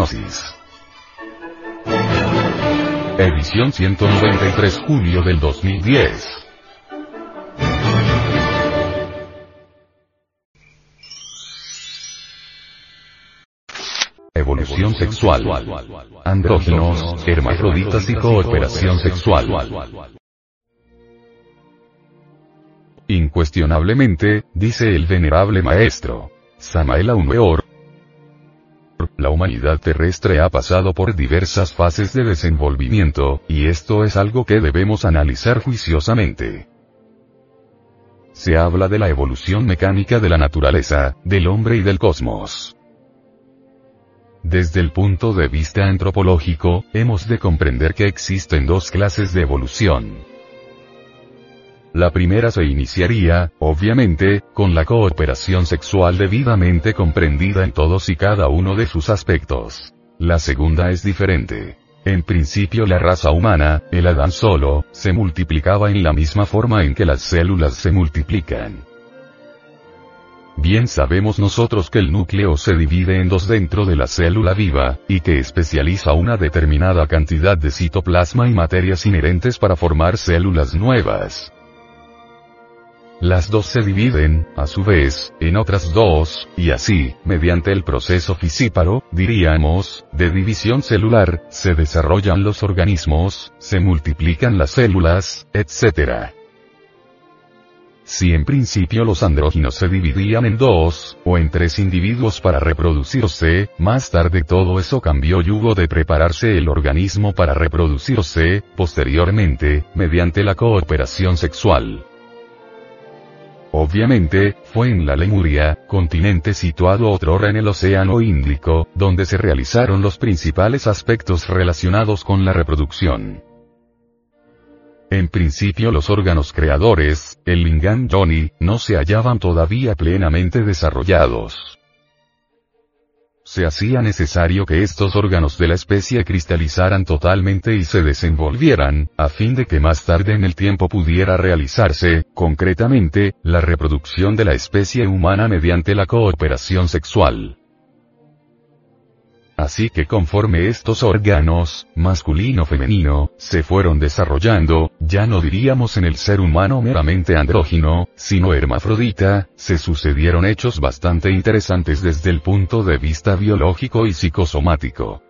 Hipnosis. Edición 193 julio del 2010. Evolución sexual. Andrógenos, hermafroditas y cooperación sexual. Incuestionablemente, dice el venerable maestro. Samael Aumeor, la humanidad terrestre ha pasado por diversas fases de desenvolvimiento, y esto es algo que debemos analizar juiciosamente. Se habla de la evolución mecánica de la naturaleza, del hombre y del cosmos. Desde el punto de vista antropológico, hemos de comprender que existen dos clases de evolución. La primera se iniciaría, obviamente, con la cooperación sexual debidamente comprendida en todos y cada uno de sus aspectos. La segunda es diferente. En principio la raza humana, el Adán solo, se multiplicaba en la misma forma en que las células se multiplican. Bien sabemos nosotros que el núcleo se divide en dos dentro de la célula viva, y que especializa una determinada cantidad de citoplasma y materias inherentes para formar células nuevas. Las dos se dividen, a su vez, en otras dos, y así, mediante el proceso fisíparo, diríamos, de división celular, se desarrollan los organismos, se multiplican las células, etc. Si en principio los andróginos se dividían en dos, o en tres individuos para reproducirse, más tarde todo eso cambió y hubo de prepararse el organismo para reproducirse, posteriormente, mediante la cooperación sexual. Obviamente, fue en la Lemuria, continente situado otrora en el Océano Índico, donde se realizaron los principales aspectos relacionados con la reproducción. En principio los órganos creadores, el lingam yoni, no se hallaban todavía plenamente desarrollados se hacía necesario que estos órganos de la especie cristalizaran totalmente y se desenvolvieran, a fin de que más tarde en el tiempo pudiera realizarse, concretamente, la reproducción de la especie humana mediante la cooperación sexual. Así que conforme estos órganos, masculino-femenino, se fueron desarrollando, ya no diríamos en el ser humano meramente andrógino, sino hermafrodita, se sucedieron hechos bastante interesantes desde el punto de vista biológico y psicosomático.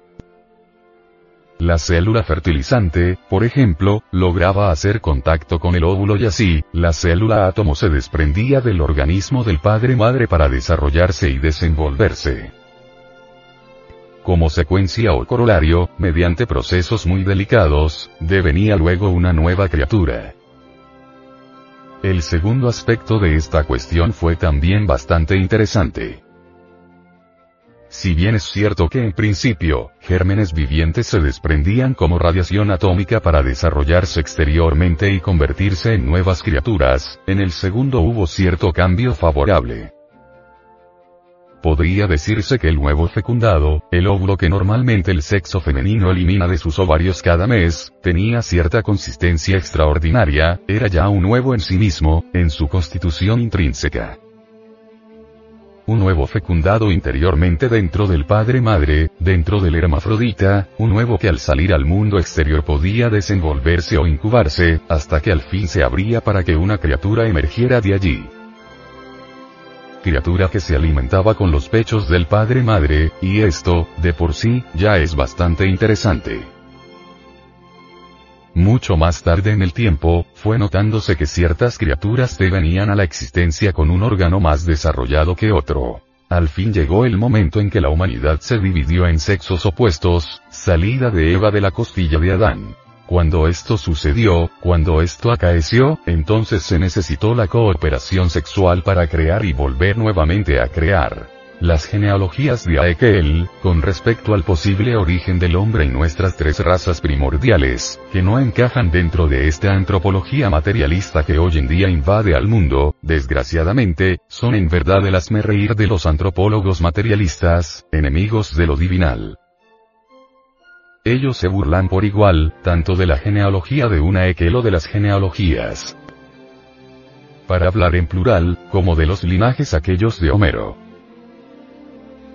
La célula fertilizante, por ejemplo, lograba hacer contacto con el óvulo y así, la célula átomo se desprendía del organismo del padre-madre para desarrollarse y desenvolverse. Como secuencia o corolario, mediante procesos muy delicados, devenía luego una nueva criatura. El segundo aspecto de esta cuestión fue también bastante interesante. Si bien es cierto que en principio, gérmenes vivientes se desprendían como radiación atómica para desarrollarse exteriormente y convertirse en nuevas criaturas, en el segundo hubo cierto cambio favorable. Podría decirse que el nuevo fecundado, el óvulo que normalmente el sexo femenino elimina de sus ovarios cada mes, tenía cierta consistencia extraordinaria, era ya un nuevo en sí mismo, en su constitución intrínseca. Un nuevo fecundado interiormente dentro del padre-madre, dentro del hermafrodita, un nuevo que al salir al mundo exterior podía desenvolverse o incubarse, hasta que al fin se abría para que una criatura emergiera de allí criatura que se alimentaba con los pechos del padre-madre, y esto, de por sí, ya es bastante interesante. Mucho más tarde en el tiempo, fue notándose que ciertas criaturas te venían a la existencia con un órgano más desarrollado que otro. Al fin llegó el momento en que la humanidad se dividió en sexos opuestos, salida de Eva de la costilla de Adán. Cuando esto sucedió, cuando esto acaeció, entonces se necesitó la cooperación sexual para crear y volver nuevamente a crear. Las genealogías de Aekel, con respecto al posible origen del hombre y nuestras tres razas primordiales, que no encajan dentro de esta antropología materialista que hoy en día invade al mundo, desgraciadamente, son en verdad el reír de los antropólogos materialistas, enemigos de lo divinal. Ellos se burlan por igual, tanto de la genealogía de una Equelo de las genealogías. Para hablar en plural, como de los linajes aquellos de Homero.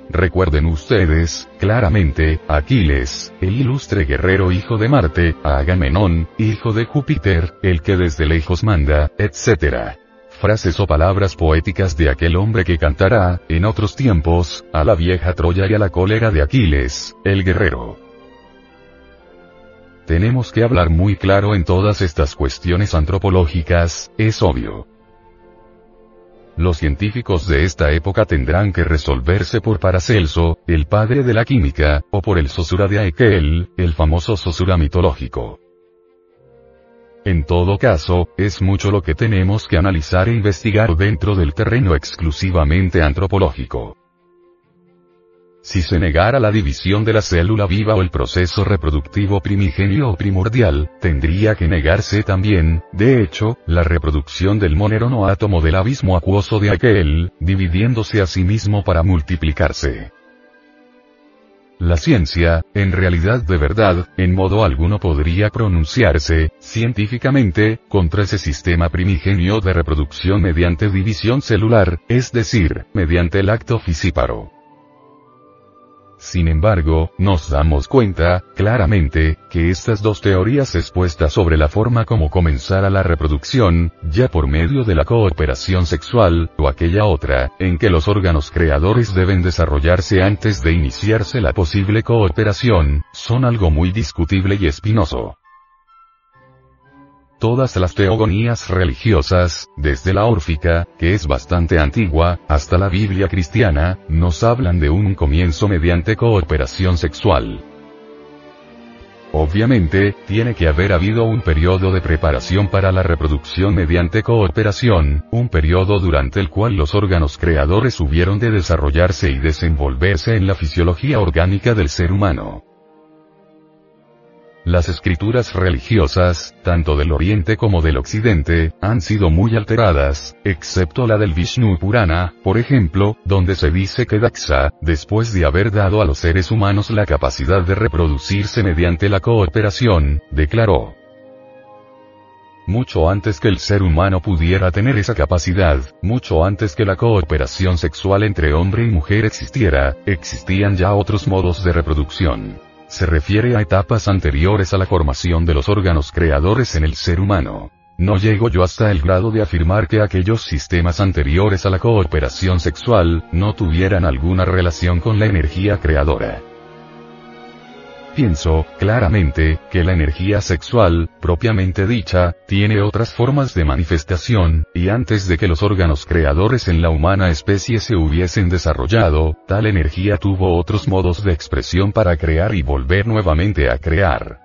recuerden ustedes, claramente, Aquiles, el ilustre guerrero hijo de Marte, Agamenón, hijo de Júpiter, el que desde lejos manda, etc frases o palabras poéticas de aquel hombre que cantará, en otros tiempos, a la vieja Troya y a la cólera de Aquiles, el guerrero. Tenemos que hablar muy claro en todas estas cuestiones antropológicas, es obvio. Los científicos de esta época tendrán que resolverse por Paracelso, el padre de la química, o por el Sosura de Aekel, el famoso Sosura mitológico. En todo caso, es mucho lo que tenemos que analizar e investigar dentro del terreno exclusivamente antropológico. Si se negara la división de la célula viva o el proceso reproductivo primigenio o primordial, tendría que negarse también, de hecho, la reproducción del monerono átomo del abismo acuoso de aquel, dividiéndose a sí mismo para multiplicarse. La ciencia, en realidad de verdad, en modo alguno podría pronunciarse, científicamente, contra ese sistema primigenio de reproducción mediante división celular, es decir, mediante el acto fisíparo. Sin embargo, nos damos cuenta, claramente, que estas dos teorías expuestas sobre la forma como comenzara la reproducción, ya por medio de la cooperación sexual, o aquella otra, en que los órganos creadores deben desarrollarse antes de iniciarse la posible cooperación, son algo muy discutible y espinoso. Todas las teogonías religiosas, desde la órfica, que es bastante antigua, hasta la Biblia cristiana, nos hablan de un comienzo mediante cooperación sexual. Obviamente, tiene que haber habido un periodo de preparación para la reproducción mediante cooperación, un periodo durante el cual los órganos creadores hubieron de desarrollarse y desenvolverse en la fisiología orgánica del ser humano. Las escrituras religiosas, tanto del Oriente como del Occidente, han sido muy alteradas, excepto la del Vishnu Purana, por ejemplo, donde se dice que Daxa, después de haber dado a los seres humanos la capacidad de reproducirse mediante la cooperación, declaró, mucho antes que el ser humano pudiera tener esa capacidad, mucho antes que la cooperación sexual entre hombre y mujer existiera, existían ya otros modos de reproducción se refiere a etapas anteriores a la formación de los órganos creadores en el ser humano. No llego yo hasta el grado de afirmar que aquellos sistemas anteriores a la cooperación sexual, no tuvieran alguna relación con la energía creadora. Pienso, claramente, que la energía sexual, propiamente dicha, tiene otras formas de manifestación, y antes de que los órganos creadores en la humana especie se hubiesen desarrollado, tal energía tuvo otros modos de expresión para crear y volver nuevamente a crear.